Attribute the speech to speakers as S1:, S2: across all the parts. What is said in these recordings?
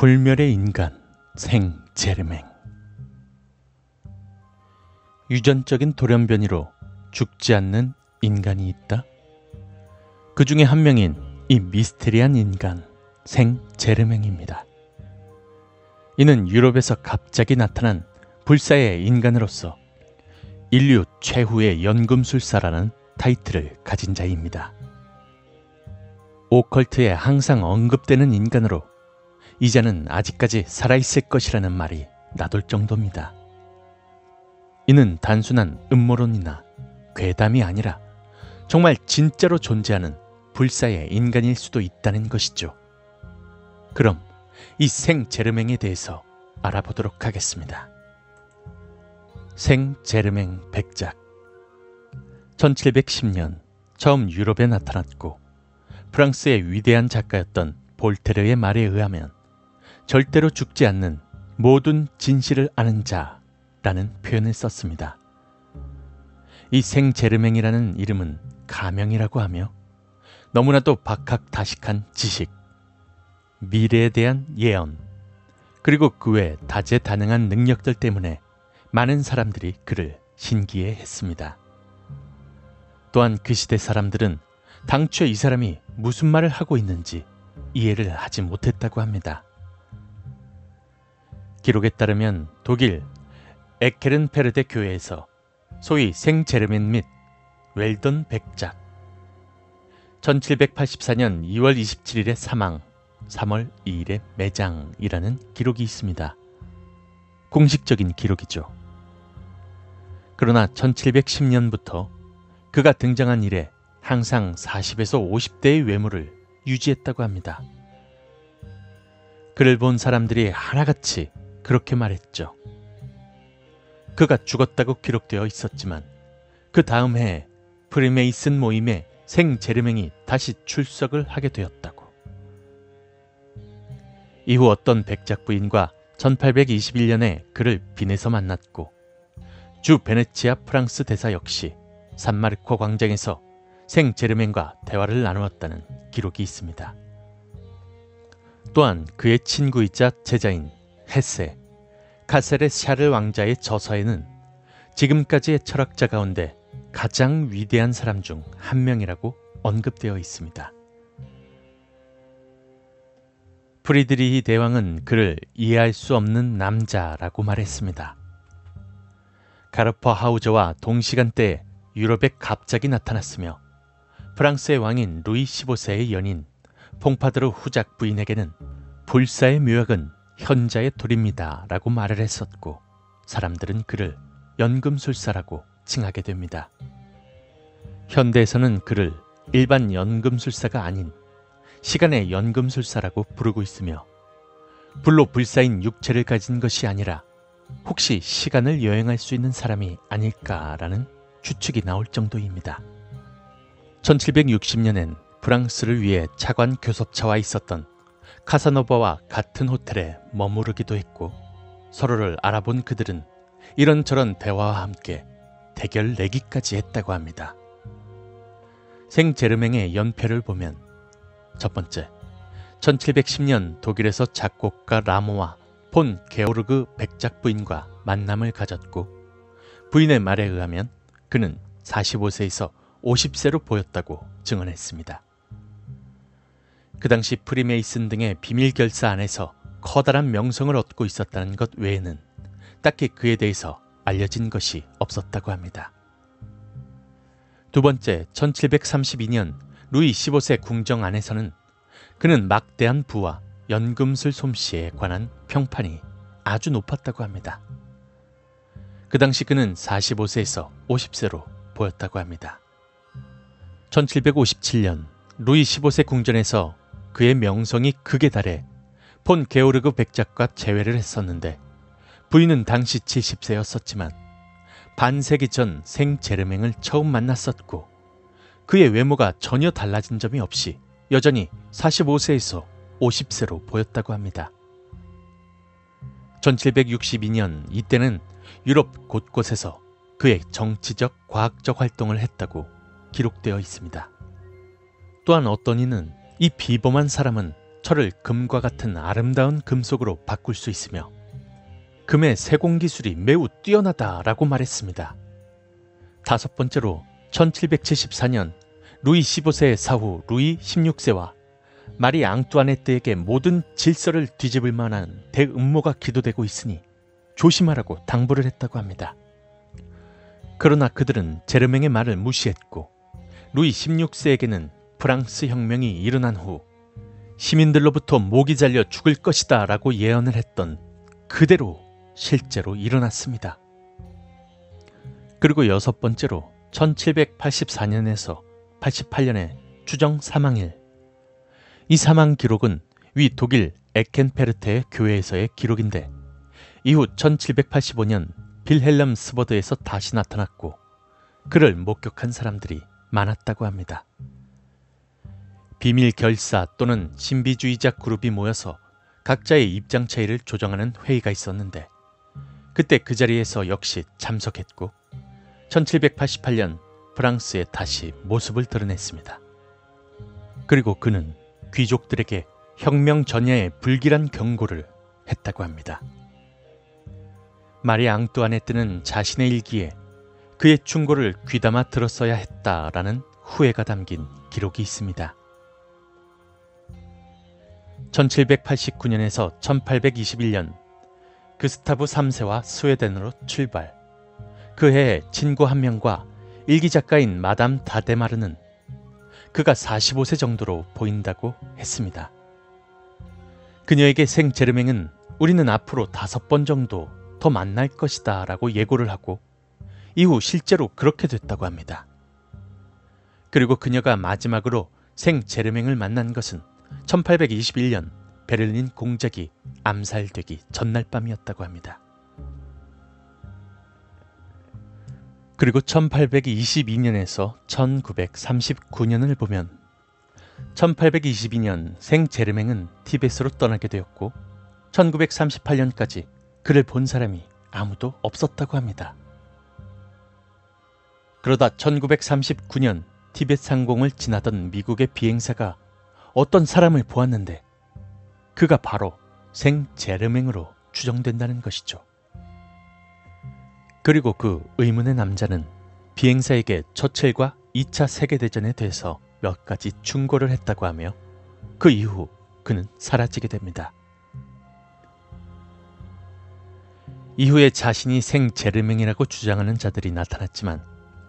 S1: 불멸의 인간 생 제르맹 유전적인 돌연변이로 죽지 않는 인간이 있다. 그 중에 한 명인 이 미스테리한 인간 생 제르맹입니다. 이는 유럽에서 갑자기 나타난 불사의 인간으로서 인류 최후의 연금술사라는 타이틀을 가진 자입니다. 오컬트에 항상 언급되는 인간으로 이자는 아직까지 살아있을 것이라는 말이 나돌 정도입니다. 이는 단순한 음모론이나 괴담이 아니라 정말 진짜로 존재하는 불사의 인간일 수도 있다는 것이죠. 그럼 이 생 제르맹에 대해서 알아보도록 하겠습니다. 생 제르맹 백작 1710년 처음 유럽에 나타났고 프랑스의 위대한 작가였던 볼테르의 말에 의하면 절대로 죽지 않는 모든 진실을 아는 자라는 표현을 썼습니다. 이 생제르맹이라는 이름은 가명이라고 하며 너무나도 박학다식한 지식, 미래에 대한 예언, 그리고 그 외 다재다능한 능력들 때문에 많은 사람들이 그를 신기해 했습니다. 또한 그 시대 사람들은 당초에 이 사람이 무슨 말을 하고 있는지 이해를 하지 못했다고 합니다. 기록에 따르면 독일 에케른페르데 교회에서 소위 생제르멘 및 웰던 백작 1784년 2월 27일에 사망 3월 2일에 매장이라는 기록이 있습니다. 공식적인 기록이죠. 그러나 1710년부터 그가 등장한 이래 항상 40에서 50대의 외모를 유지했다고 합니다. 그를 본 사람들이 하나같이 그렇게 말했죠. 그가 죽었다고 기록되어 있었지만 그 다음 해에 프리메이슨 모임에 생 제르맹이 다시 출석을 하게 되었다고. 이후 어떤 백작 부인과 1821년에 그를 빈에서 만났고 주 베네치아 프랑스 대사 역시 산마르코 광장에서 생 제르맹과 대화를 나누었다는 기록이 있습니다. 또한 그의 친구이자 제자인 헤세, 카세레 샤르 왕자의 저서에는 지금까지의 철학자 가운데 가장 위대한 사람 중 한 명이라고 언급되어 있습니다. 프리드리히 대왕은 그를 이해할 수 없는 남자라고 말했습니다. 가르퍼 하우저와 동시간대에 유럽에 갑자기 나타났으며 프랑스의 왕인 루이 15세의 연인 퐁파드르 후작 부인에게는 불사의 묘약은 현자의 돌입니다 라고 말을 했었고 사람들은 그를 연금술사라고 칭하게 됩니다. 현대에서는 그를 일반 연금술사가 아닌 시간의 연금술사라고 부르고 있으며 불로 불사인 육체를 가진 것이 아니라 혹시 시간을 여행할 수 있는 사람이 아닐까라는 추측이 나올 정도입니다. 1760년엔 프랑스를 위해 차관 교섭차와 있었던 카사노바와 같은 호텔에 머무르기도 했고 서로를 알아본 그들은 이런저런 대화와 함께 대결 내기까지 했다고 합니다. 생제르맹의 연패를 보면 첫 번째, 1710년 독일에서 작곡가 라모와 폰 게오르그 백작 부인과 만남을 가졌고 부인의 말에 의하면 그는 45세에서 50세로 보였다고 증언했습니다. 그 당시 프리메이슨 등의 비밀 결사 안에서 커다란 명성을 얻고 있었다는 것 외에는 딱히 그에 대해서 알려진 것이 없었다고 합니다. 두 번째, 1732년 루이 15세 궁정 안에서는 그는 막대한 부와 연금술 솜씨에 관한 평판이 아주 높았다고 합니다. 그 당시 그는 45세에서 50세로 보였다고 합니다. 1757년 루이 15세 궁전에서 그의 명성이 극에 달해 폰 게오르그 백작과 재회를 했었는데 부인은 당시 70세였었지만 반세기 전 생 제르맹을 처음 만났었고 그의 외모가 전혀 달라진 점이 없이 여전히 45세에서 50세로 보였다고 합니다. 1762년 이때는 유럽 곳곳에서 그의 정치적, 과학적 활동을 했다고 기록되어 있습니다. 또한 어떤 이는 이 비범한 사람은 철을 금과 같은 아름다운 금속으로 바꿀 수 있으며 금의 세공 기술이 매우 뛰어나다라고 말했습니다. 다섯 번째로 1774년 루이 15세의 사후 루이 16세와 마리 앙뚜아네트에게 모든 질서를 뒤집을 만한 대음모가 기도되고 있으니 조심하라고 당부를 했다고 합니다. 그러나 그들은 제르맹의 말을 무시했고 루이 16세에게는 프랑스 혁명이 일어난 후 시민들로부터 목이 잘려 죽을 것이다 라고 예언을 했던 그대로 실제로 일어났습니다. 그리고 여섯 번째로 1784년에서 88년의 추정 사망일. 이 사망 기록은 위 독일 에켄페르테의 교회에서의 기록인데 이후 1785년 빌헬름 스버드에서 다시 나타났고 그를 목격한 사람들이 많았다고 합니다. 비밀 결사 또는 신비주의자 그룹이 모여서 각자의 입장 차이를 조정하는 회의가 있었는데 그때 그 자리에서 역시 참석했고 1788년 프랑스에 다시 모습을 드러냈습니다. 그리고 그는 귀족들에게 혁명 전야의 불길한 경고를 했다고 합니다. 마리 앙뚜아네트는 자신의 일기에 그의 충고를 귀담아 들었어야 했다라는 후회가 담긴 기록이 있습니다. 1789년에서 1821년 그스타브 3세와 스웨덴으로 출발. 그 해에 친구 한 명과 일기 작가인 마담 다데마르는 그가 45세 정도로 보인다고 했습니다. 그녀에게 생 제르맹은 우리는 앞으로 다섯 번 정도 더 만날 것이다 라고 예고를 하고 이후 실제로 그렇게 됐다고 합니다. 그리고 그녀가 마지막으로 생 제르맹을 만난 것은 1821년 베를린 공작이 암살되기 전날 밤이었다고 합니다. 그리고 1822년에서 1939년을 보면 1822년 생 제르맹은 티베트로 떠나게 되었고 1938년까지 그를 본 사람이 아무도 없었다고 합니다. 그러다 1939년 티베트 상공을 지나던 미국의 비행사가 어떤 사람을 보았는데 그가 바로 생 제르맹으로 추정된다는 것이죠. 그리고 그 의문의 남자는 비행사에게 처첼과 2차 세계대전에 대해서 몇 가지 충고를 했다고 하며 그 이후 그는 사라지게 됩니다. 이후에 자신이 생 제르맹이라고 주장하는 자들이 나타났지만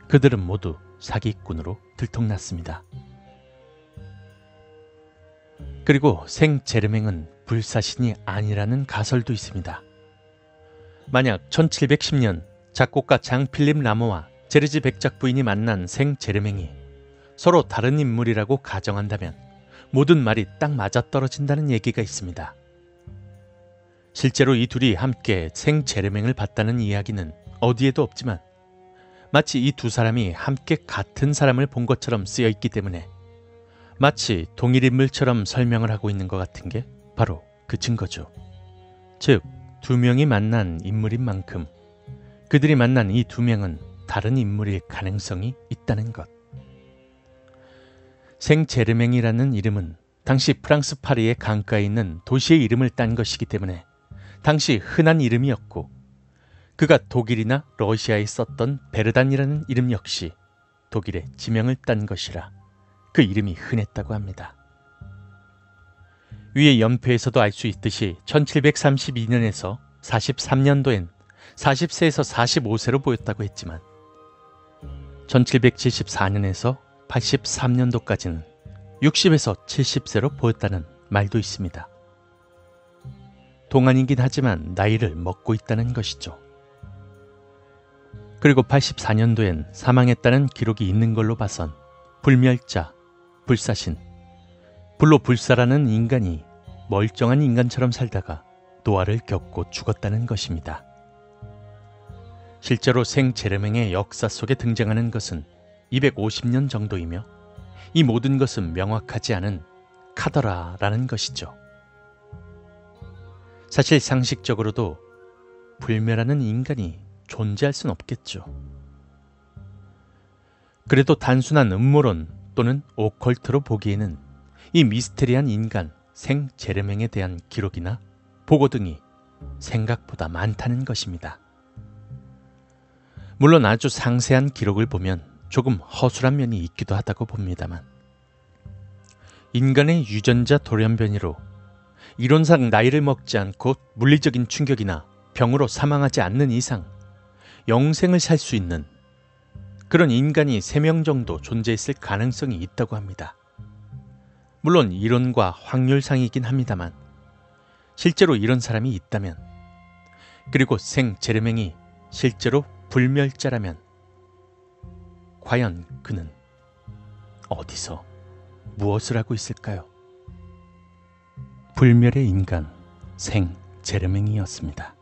S1: 그들은 모두 사기꾼으로 들통났습니다. 그리고 생 제르맹은 불사신이 아니라는 가설도 있습니다. 만약 1710년 작곡가 장필립 라모와 제르지 백작 부인이 만난 생 제르맹이 서로 다른 인물이라고 가정한다면 모든 말이 딱 맞아떨어진다는 얘기가 있습니다. 실제로 이 둘이 함께 생 제르맹을 봤다는 이야기는 어디에도 없지만 마치 이 두 사람이 함께 같은 사람을 본 것처럼 쓰여 있기 때문에 마치 동일 인물처럼 설명을 하고 있는 것 같은 게 바로 그 증거죠. 즉, 두 명이 만난 인물인 만큼 그들이 만난 이 두 명은 다른 인물일 가능성이 있다는 것. 생제르맹이라는 이름은 당시 프랑스 파리의 강가에 있는 도시의 이름을 딴 것이기 때문에 당시 흔한 이름이었고 그가 독일이나 러시아에 썼던 베르단이라는 이름 역시 독일의 지명을 딴 것이라 그 이름이 흔했다고 합니다. 위의 연표에서도 알 수 있듯이 1732년에서 43년도엔 40세에서 45세로 보였다고 했지만 1774년에서 83년도까지는 60에서 70세로 보였다는 말도 있습니다. 동안이긴 하지만 나이를 먹고 있다는 것이죠. 그리고 84년도엔 사망했다는 기록이 있는 걸로 봐선 불멸자, 불사신, 불로 불사라는 인간이 멀쩡한 인간처럼 살다가 노화를 겪고 죽었다는 것입니다. 실제로 생제르맹의 역사 속에 등장하는 것은 250년 정도이며 이 모든 것은 명확하지 않은 카더라라는 것이죠. 사실 상식적으로도 불멸하는 인간이 존재할 순 없겠죠. 그래도 단순한 음모론 또는 오컬트로 보기에는 이 미스테리한 인간 생 제르맹에 대한 기록이나 보고 등이 생각보다 많다는 것입니다. 물론 아주 상세한 기록을 보면 조금 허술한 면이 있기도 하다고 봅니다만 인간의 유전자 돌연변이로 이론상 나이를 먹지 않고 물리적인 충격이나 병으로 사망하지 않는 이상 영생을 살 수 있는 그런 인간이 3명 정도 존재했을 가능성이 있다고 합니다. 물론 이론과 확률상이긴 합니다만 실제로 이런 사람이 있다면 그리고 생 제르맹이 실제로 불멸자라면 과연 그는 어디서 무엇을 하고 있을까요? 불멸의 인간 생 제르맹이었습니다.